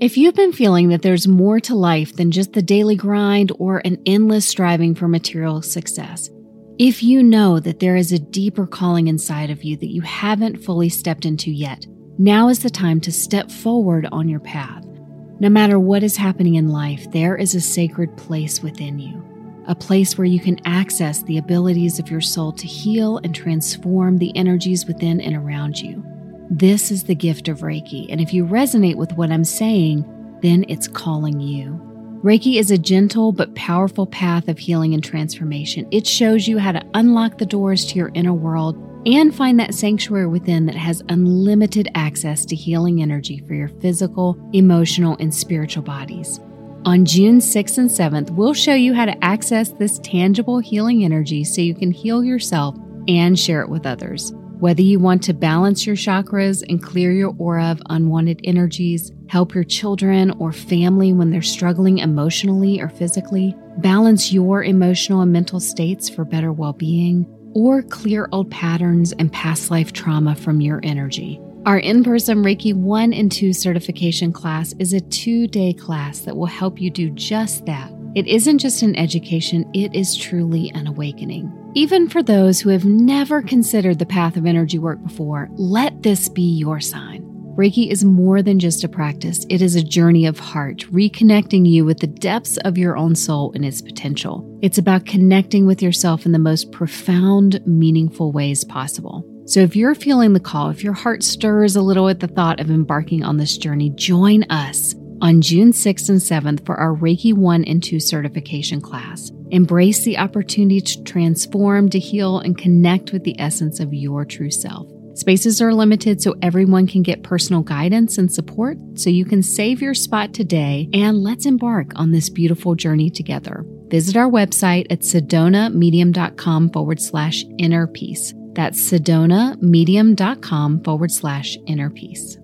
If you've been feeling that there's more to life than just the daily grind or an endless striving for material success, if you know that there is a deeper calling inside of you that you haven't fully stepped into yet, now is the time to step forward on your path. No matter what is happening in life, there is a sacred place within you, a place where you can access the abilities of your soul to heal and transform the energies within and around you. This is the gift of Reiki, and if you resonate with what I'm saying, then it's calling you. Reiki is a gentle but powerful path of healing and transformation. It shows you how to unlock the doors to your inner world and find that sanctuary within that has unlimited access to healing energy for your physical, emotional, and spiritual bodies. On June 6th and 7th, we'll show you how to access this tangible healing energy so you can heal yourself and share it with others. Whether you want to balance your chakras and clear your aura of unwanted energies, help your children or family when they're struggling emotionally or physically, balance your emotional and mental states for better well being, or clear old patterns and past life trauma from your energy. Our in person Reiki 1 and 2 certification class is a two day class that will help you do just that. It isn't just an education, it is truly an awakening. Even for those who have never considered the path of energy work before, let this be your sign. Reiki is more than just a practice, it is a journey of heart, reconnecting you with the depths of your own soul and its potential. It's about connecting with yourself in the most profound, meaningful ways possible. So, if you're feeling the call, if your heart stirs a little at the thought of embarking on this journey, join us on June 6th and 7th for our Reiki 1 and 2 certification class. Embrace the opportunity to transform, to heal, and connect with the essence of your true self. Spaces are limited so everyone can get personal guidance and support, so you can save your spot today and let's embark on this beautiful journey together. Visit our website at sedonamedium.com forward slash inner peace. That's sedonamedium.com forward slash inner peace.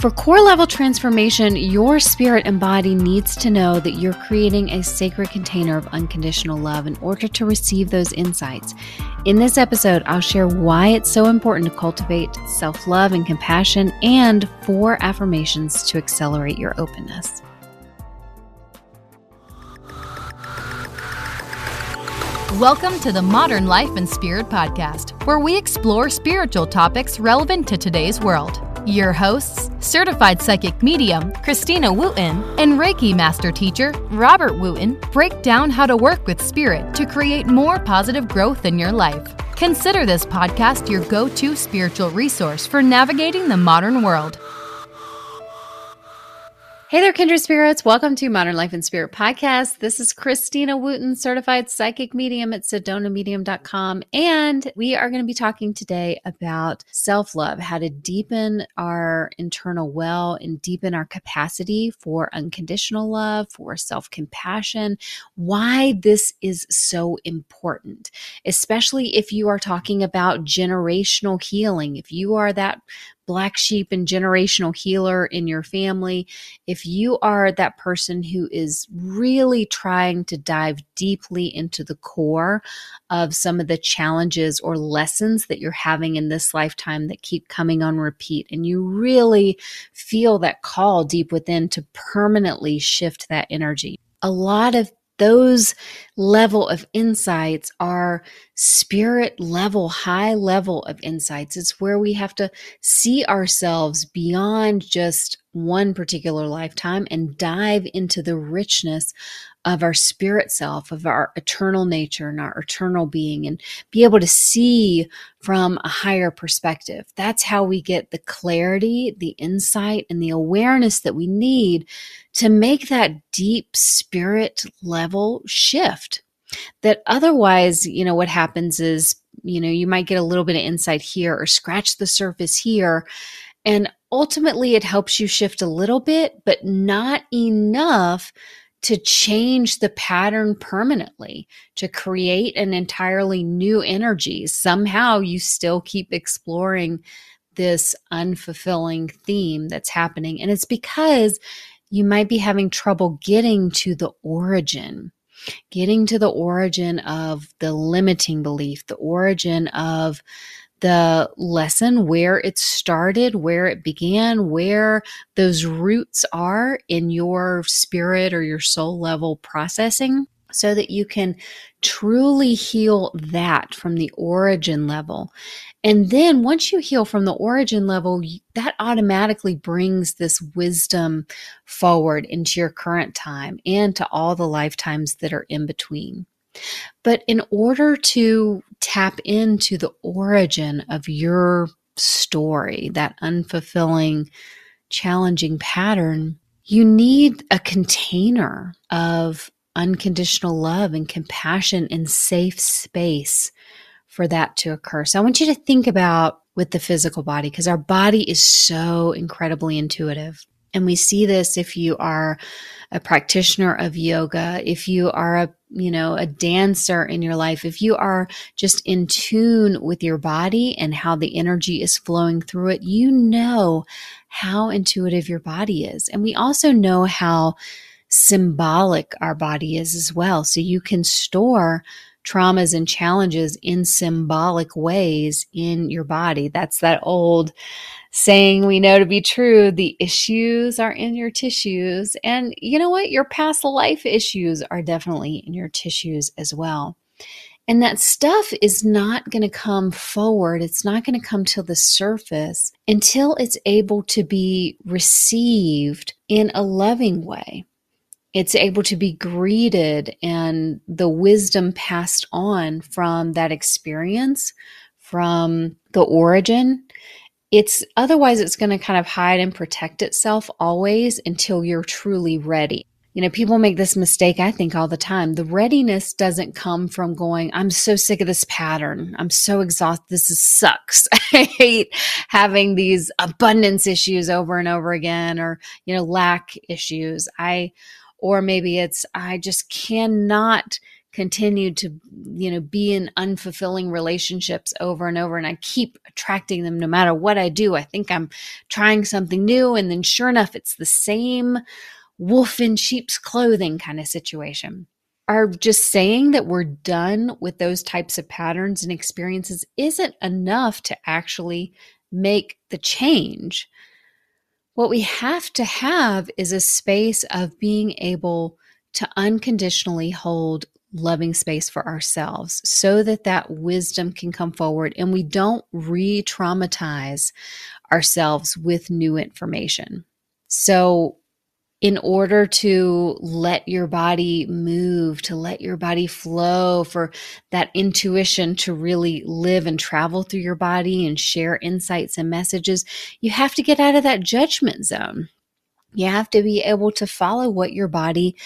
For core level transformation, your spirit and body needs to know that you're creating a sacred container of unconditional love in order to receive those insights. In this episode, I'll share why it's so important to cultivate self love and compassion and four affirmations to accelerate your openness. Welcome to the Modern Life and Spirit Podcast, where we explore spiritual topics relevant to today's world. Your hosts, certified psychic medium Christina Wooten and Reiki master teacher Robert Wooten, break down how to work with spirit to create more positive growth in your life. Consider this podcast your go to spiritual resource for navigating the modern world. Hey there, kindred spirits. Welcome to Modern Life and Spirit Podcast. This is Christina Wooten, certified psychic medium at sedonamedium.com. And we are going to be talking today about self love, how to deepen our internal well and deepen our capacity for unconditional love, for self compassion, why this is so important, especially if you are talking about generational healing. If you are that black sheep and generational healer in your family, if you are that person who is really trying to dive deeply into the core of some of the challenges or lessons that you're having in this lifetime that keep coming on repeat, and you really feel that call deep within to permanently shift that energy. A lot of those level of insights are spirit level, high level of insights. It's where we have to see ourselves beyond just one particular lifetime and dive into the richness of our spirit self, of our eternal nature and our eternal being, and be able to see from a higher perspective. That's how we get the clarity, the insight, and the awareness that we need to make that deep spirit level shift. That otherwise, you know, what happens is, you know, you might get a little bit of insight here or scratch the surface here. And ultimately, it helps you shift a little bit, but not enough to change the pattern permanently, to create an entirely new energy. Somehow you still keep exploring this unfulfilling theme that's happening. And it's because you might be having trouble getting to the origin. getting to the origin of the limiting belief, the origin of the lesson, where it started, where it began, where those roots are in your spirit or your soul level processing so that you can truly heal that from the origin level. And then once you heal from the origin level, that automatically brings this wisdom forward into your current time and to all the lifetimes that are in between. But in order to tap into the origin of your story, that unfulfilling, challenging pattern, you need a container of unconditional love and compassion and safe space for that to occur. So I want you to think about with the physical body because our body is so incredibly intuitive. And we see this if you are a practitioner of yoga, if you are a, you know, a dancer in your life, if you are just in tune with your body and how the energy is flowing through it, you know how intuitive your body is. And we also know how symbolic our body is as well. So you can store traumas and challenges in symbolic ways in your body. That's that old saying we know to be true. The issues are in your tissues. And you know what? Your past life issues are definitely in your tissues as well. And that stuff is not going to come forward. It's not going to come to the surface until it's able to be received in a loving way it's able to be greeted and the wisdom passed on from that experience from the origin. It's otherwise it's going to kind of hide and protect itself always until you're truly ready. You know people make this mistake i think all the time. The readiness doesn't come from going i'm so sick of this pattern. I'm so exhausted. This is, sucks. I hate having these abundance issues over and over again or you know lack issues. I or maybe it's i just cannot continue to you know be in unfulfilling relationships over and over and i keep attracting them no matter what i do. I think i'm trying something new and then sure enough it's the same wolf in sheep's clothing kind of situation. Are just saying that we're done with those types of patterns and experiences isn't enough to actually make the change what we have to have is a space of being able to unconditionally hold loving space for ourselves so that that wisdom can come forward and we don't re traumatize ourselves with new information. So, in order to let your body move, to let your body flow, for that intuition to really live and travel through your body and share insights and messages, you have to get out of that judgment zone. You have to be able to follow what your body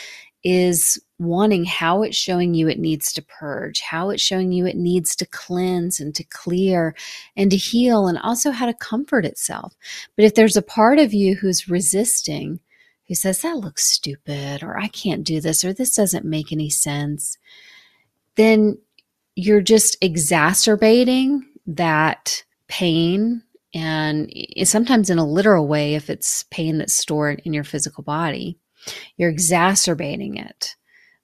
is wanting, how it's showing you it needs to purge, how it's showing you it needs to cleanse and to clear and to heal, and also how to comfort itself. But if there's a part of you who's resisting, who says, that looks stupid, or I can't do this, or this doesn't make any sense, then you're just exacerbating that pain. And sometimes in a literal way, if it's pain that's stored in your physical body, you're exacerbating it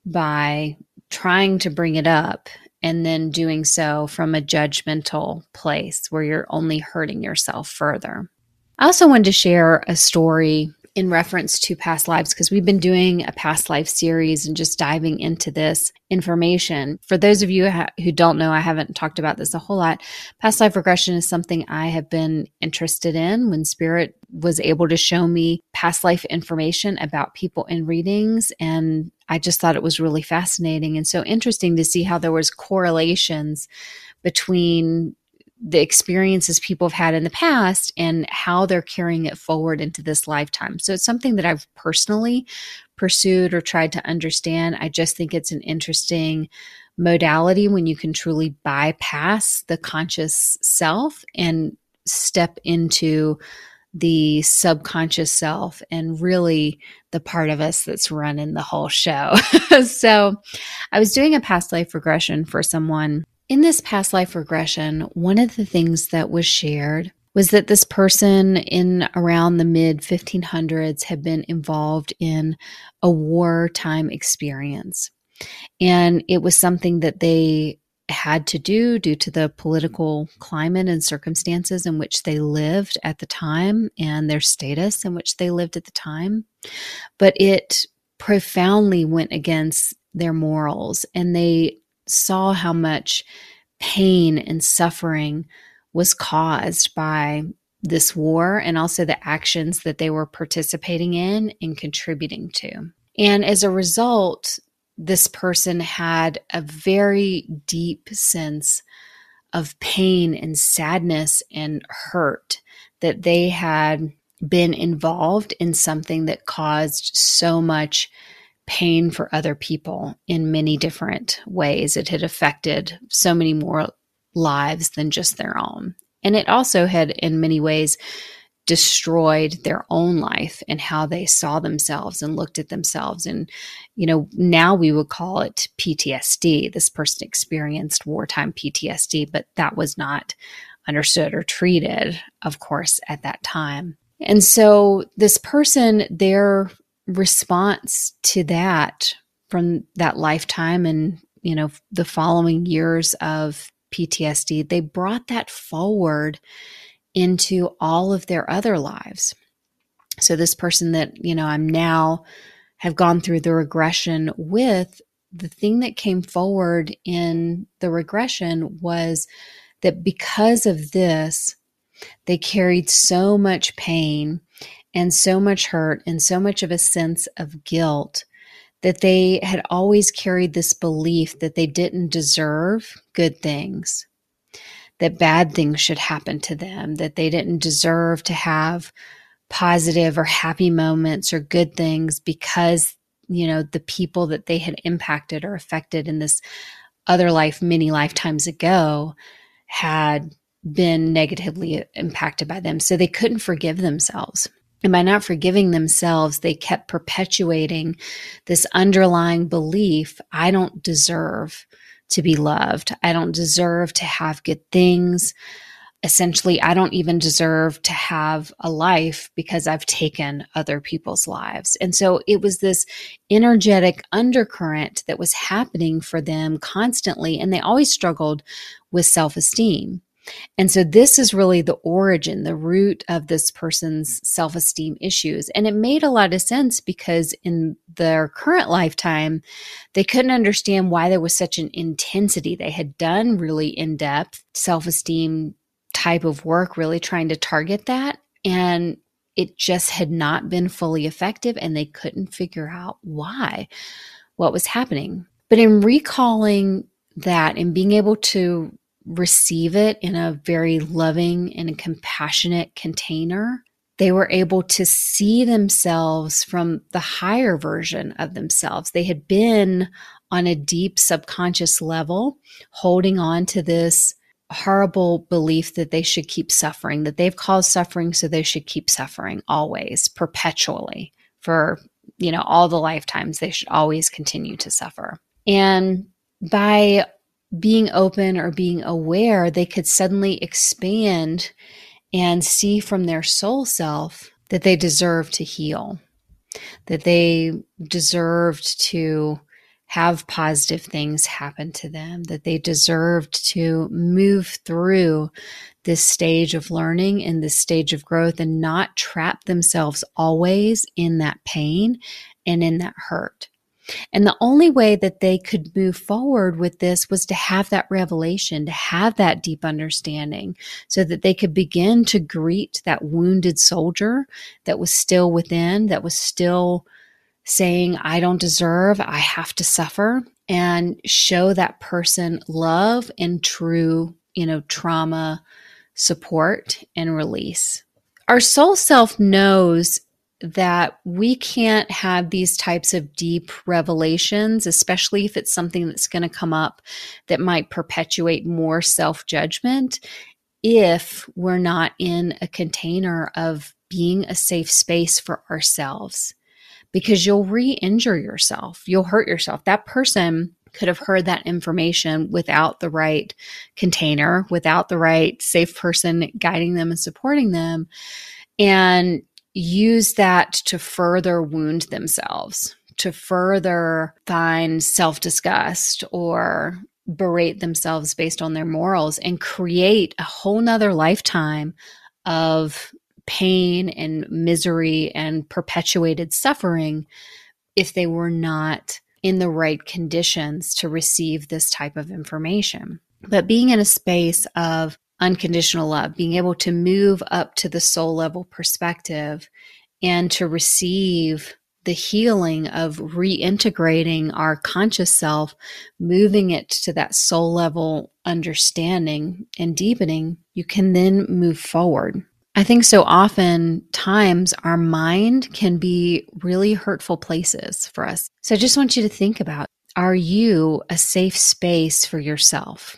by trying to bring it up and then doing so from a judgmental place where you're only hurting yourself further. I also wanted to share a story in reference to past lives because we've been doing a past life series and just diving into this information. For those of you who don't know, I haven't talked about this a whole lot. Past life regression is something I have been interested in when Spirit was able to show me past life information about people in readings and I just thought it was really fascinating and so interesting to see how there was correlations between the experiences people have had in the past and how they're carrying it forward into this lifetime. So it's something that I've personally pursued or tried to understand. I just think it's an interesting modality when you can truly bypass the conscious self and step into the subconscious self and really the part of us that's running the whole show. so I was doing a past life regression for someone in this past life regression, one of the things that was shared was that this person in around the mid 1500s had been involved in a wartime experience. And it was something that they had to do due to the political climate and circumstances in which they lived at the time and their status in which they lived at the time. But it profoundly went against their morals and they saw how much pain and suffering was caused by this war and also the actions that they were participating in and contributing to. And as a result, this person had a very deep sense of pain and sadness and hurt that they had been involved in something that caused so much pain for other people in many different ways. It had affected so many more lives than just their own. And it also had, in many ways, destroyed their own life and how they saw themselves and looked at themselves. And, you know, now we would call it PTSD. This person experienced wartime PTSD, but that was not understood or treated, of course, at that time. And so this person, their response to that from that lifetime and, you know, the following years of PTSD, they brought that forward into all of their other lives. So, this person that, you know, I'm now have gone through the regression with, the thing that came forward in the regression was that because of this, they carried so much pain and so much hurt and so much of a sense of guilt that they had always carried this belief that they didn't deserve good things that bad things should happen to them, that they didn't deserve to have positive or happy moments or good things because, you know, the people that they had impacted or affected in this other life many lifetimes ago had been negatively impacted by them. So they couldn't forgive themselves. And by not forgiving themselves, they kept perpetuating this underlying belief I don't deserve to be loved. I don't deserve to have good things. Essentially, I don't even deserve to have a life because I've taken other people's lives. And so it was this energetic undercurrent that was happening for them constantly. And they always struggled with self esteem. And so this is really the origin, the root of this person's self esteem issues. And it made a lot of sense because in their current lifetime, they couldn't understand why there was such an intensity. They had done really in depth self esteem type of work, really trying to target that. And it just had not been fully effective and they couldn't figure out why, what was happening. But in recalling that and being able to receive it in a very loving and compassionate container, they were able to see themselves from the higher version of themselves. They had been on a deep subconscious level, holding on to this horrible belief that they should keep suffering, that they've caused suffering, so they should keep suffering always, perpetually, for you know all the lifetimes they should always continue to suffer. And by being open or being aware, they could suddenly expand and see from their soul self that they deserve to heal, that they deserved to have positive things happen to them, that they deserved to move through this stage of learning and this stage of growth and not trap themselves always in that pain and in that hurt. And the only way that they could move forward with this was to have that revelation, to have that deep understanding, so that they could begin to greet that wounded soldier that was still within, that was still saying, I don't deserve, I have to suffer, and show that person love and true, you know, trauma support and release. Our soul self knows that we can't have these types of deep revelations, especially if it's something that's going to come up that might perpetuate more self judgment, if we're not in a container of being a safe space for ourselves. Because you'll re injure yourself, you'll hurt yourself. That person could have heard that information without the right container, without the right safe person guiding them and supporting them. And use that to further wound themselves, to further find self disgust or berate themselves based on their morals and create a whole nother lifetime of pain and misery and perpetuated suffering if they were not in the right conditions to receive this type of information. But being in a space of unconditional love, being able to move up to the soul level perspective and to receive the healing of reintegrating our conscious self, moving it to that soul level understanding and deepening, you can then move forward. I think so often times our mind can be really hurtful places for us. So I just want you to think about are you a safe space for yourself?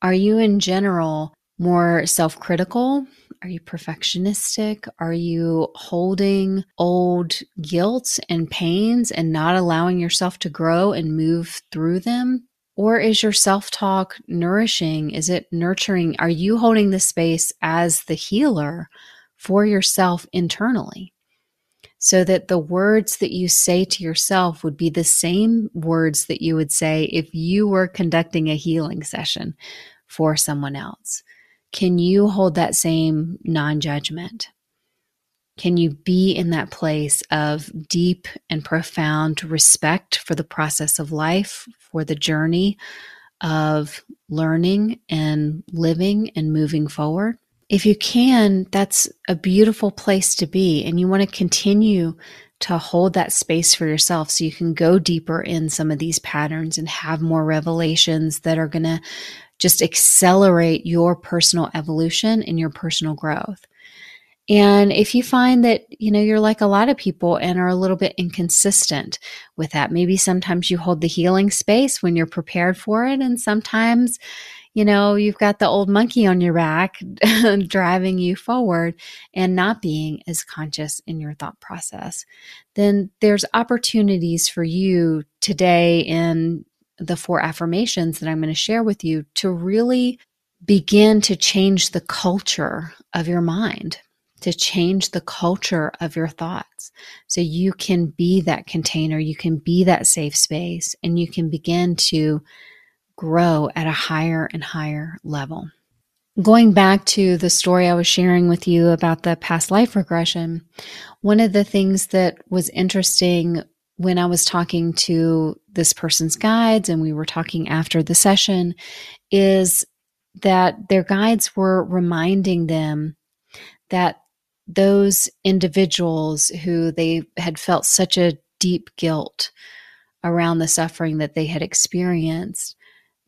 Are you in general more self critical? Are you perfectionistic? Are you holding old guilt and pains and not allowing yourself to grow and move through them? Or is your self talk nourishing? Is it nurturing? Are you holding the space as the healer for yourself internally? So that the words that you say to yourself would be the same words that you would say if you were conducting a healing session for someone else. Can you hold that same non judgment? Can you be in that place of deep and profound respect for the process of life, for the journey of learning and living and moving forward? If you can, that's a beautiful place to be. And you want to continue to hold that space for yourself so you can go deeper in some of these patterns and have more revelations that are going to just accelerate your personal evolution and your personal growth. And if you find that, you know, you're like a lot of people and are a little bit inconsistent with that, maybe sometimes you hold the healing space when you're prepared for it. And sometimes, you know, you've got the old monkey on your back driving you forward and not being as conscious in your thought process. Then there's opportunities for you today in the four affirmations that I'm going to share with you to really begin to change the culture of your mind, to change the culture of your thoughts. So you can be that container, you can be that safe space, and you can begin to grow at a higher and higher level. Going back to the story I was sharing with you about the past life regression, one of the things that was interesting when I was talking to this person's guides and we were talking after the session is that their guides were reminding them that those individuals who they had felt such a deep guilt around the suffering that they had experienced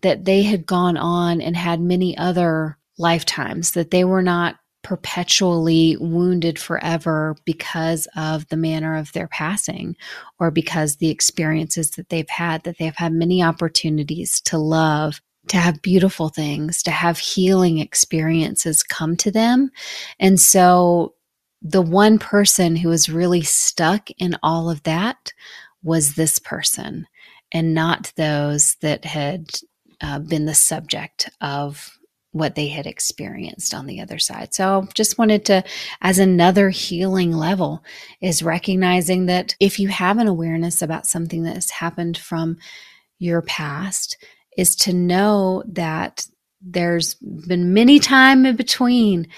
that they had gone on and had many other lifetimes that they were not perpetually wounded forever because of the manner of their passing or because the experiences that they've had, that they've had many opportunities to love, to have beautiful things, to have healing experiences come to them. And so the one person who was really stuck in all of that was this person and not those that had uh, been the subject of what they had experienced on the other side. So just wanted to, as another healing level, is recognizing that if you have an awareness about something that has happened from your past, is to know that there's been many time in between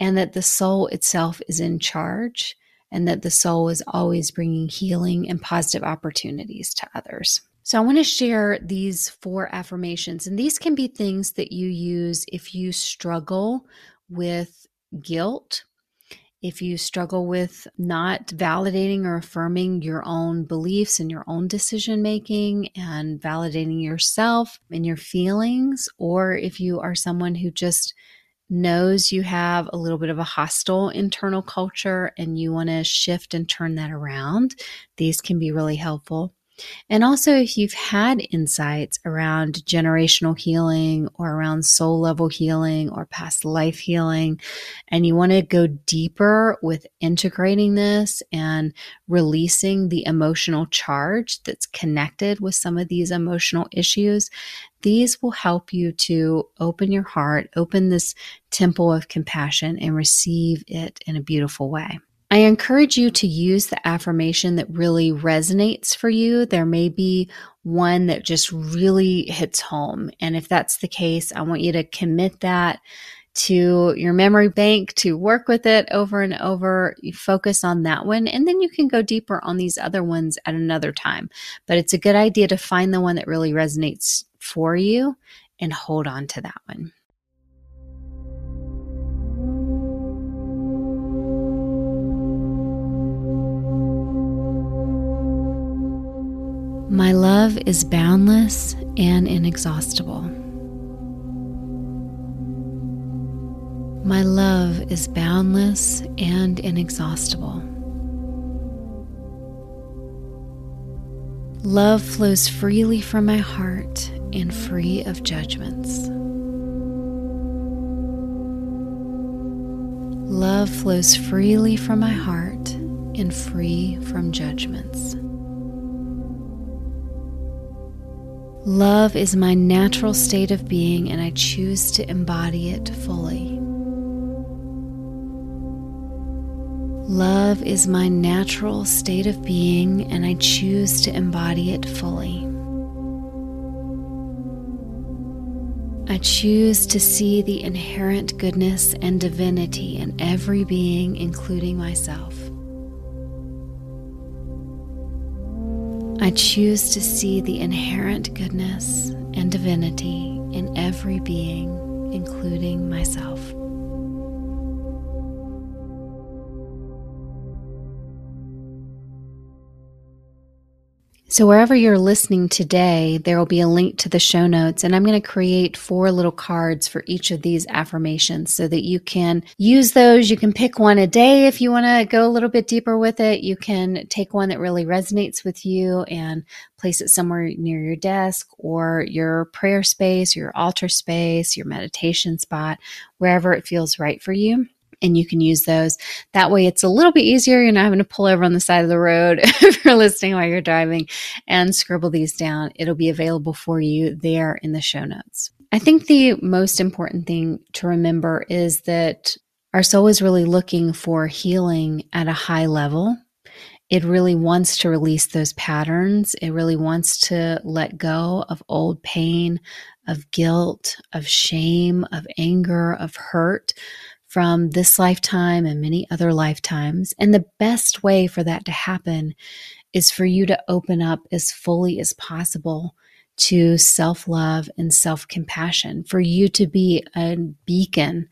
and that the soul itself is in charge and that the soul is always bringing healing and positive opportunities to others. So, I want to share these four affirmations, and these can be things that you use if you struggle with guilt, if you struggle with not validating or affirming your own beliefs and your own decision making and validating yourself and your feelings, or if you are someone who just knows you have a little bit of a hostile internal culture and you want to shift and turn that around, these can be really helpful. And also, if you've had insights around generational healing or around soul level healing or past life healing, and you want to go deeper with integrating this and releasing the emotional charge that's connected with some of these emotional issues, these will help you to open your heart, open this temple of compassion, and receive it in a beautiful way. I encourage you to use the affirmation that really resonates for you. There may be one that just really hits home. And if that's the case, I want you to commit that to your memory bank to work with it over and over. You focus on that one, and then you can go deeper on these other ones at another time. But it's a good idea to find the one that really resonates for you and hold on to that one. My love is boundless and inexhaustible. My love is boundless and inexhaustible. Love flows freely from my heart and free of judgments. Love flows freely from my heart and free from judgments. Love is my natural state of being, and I choose to embody it fully. Love is my natural state of being, and I choose to embody it fully. I choose to see the inherent goodness and divinity in every being, including myself. I choose to see the inherent goodness and divinity in every being, including myself. So, wherever you're listening today, there will be a link to the show notes, and I'm going to create four little cards for each of these affirmations so that you can use those. You can pick one a day if you want to go a little bit deeper with it. You can take one that really resonates with you and place it somewhere near your desk or your prayer space, your altar space, your meditation spot, wherever it feels right for you and you can use those. That way, it's a little bit easier. You're not having to pull over on the side of the road if you're listening while you're driving and scribble these down. It'll be available for you there in the show notes. I think the most important thing to remember is that our soul is really looking for healing at a high level. It really wants to release those patterns. It really wants to let go of old pain, of guilt, of shame, of anger, of hurt from this lifetime and many other lifetimes. And the best way for that to happen is for you to open up as fully as possible to self love and self compassion, for you to be a beacon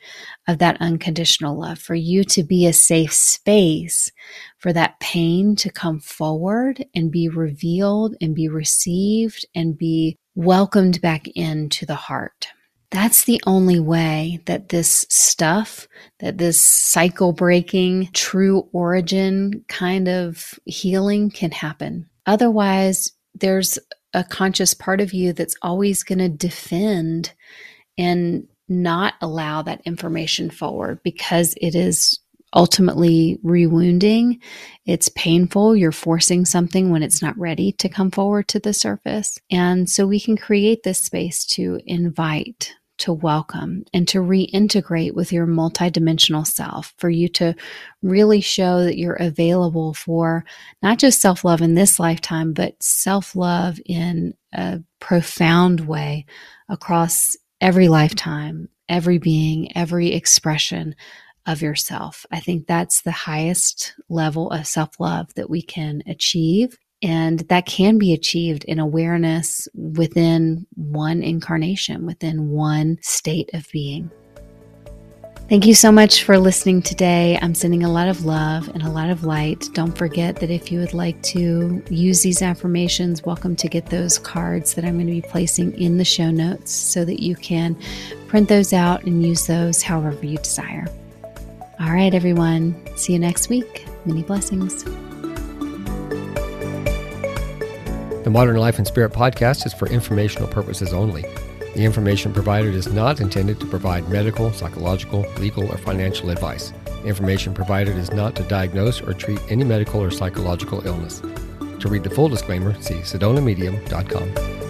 of that unconditional love, for you to be a safe space for that pain to come forward and be revealed and be received and be welcomed back into the heart. That's the only way that this stuff, that this cycle breaking, true origin kind of healing can happen. Otherwise, there's a conscious part of you that's always going to defend and not allow that information forward because it is ultimately rewounding. It's painful. You're forcing something when it's not ready to come forward to the surface. And so we can create this space to invite to welcome and to reintegrate with your multidimensional self, for you to really show that you're available for not just self love in this lifetime, but self love in a profound way across every lifetime, every being, every expression of yourself. I think that's the highest level of self love that we can achieve. And that can be achieved in awareness within one incarnation, within one state of being. Thank you so much for listening today. I'm sending a lot of love and a lot of light. Don't forget that if you would like to use these affirmations, welcome to get those cards that I'm going to be placing in the show notes so that you can print those out and use those however you desire. All right, everyone. See you next week. Many blessings. The Modern Life and Spirit podcast is for informational purposes only. The information provided is not intended to provide medical, psychological, legal, or financial advice. Information provided is not to diagnose or treat any medical or psychological illness. To read the full disclaimer, see sedonamedium.com.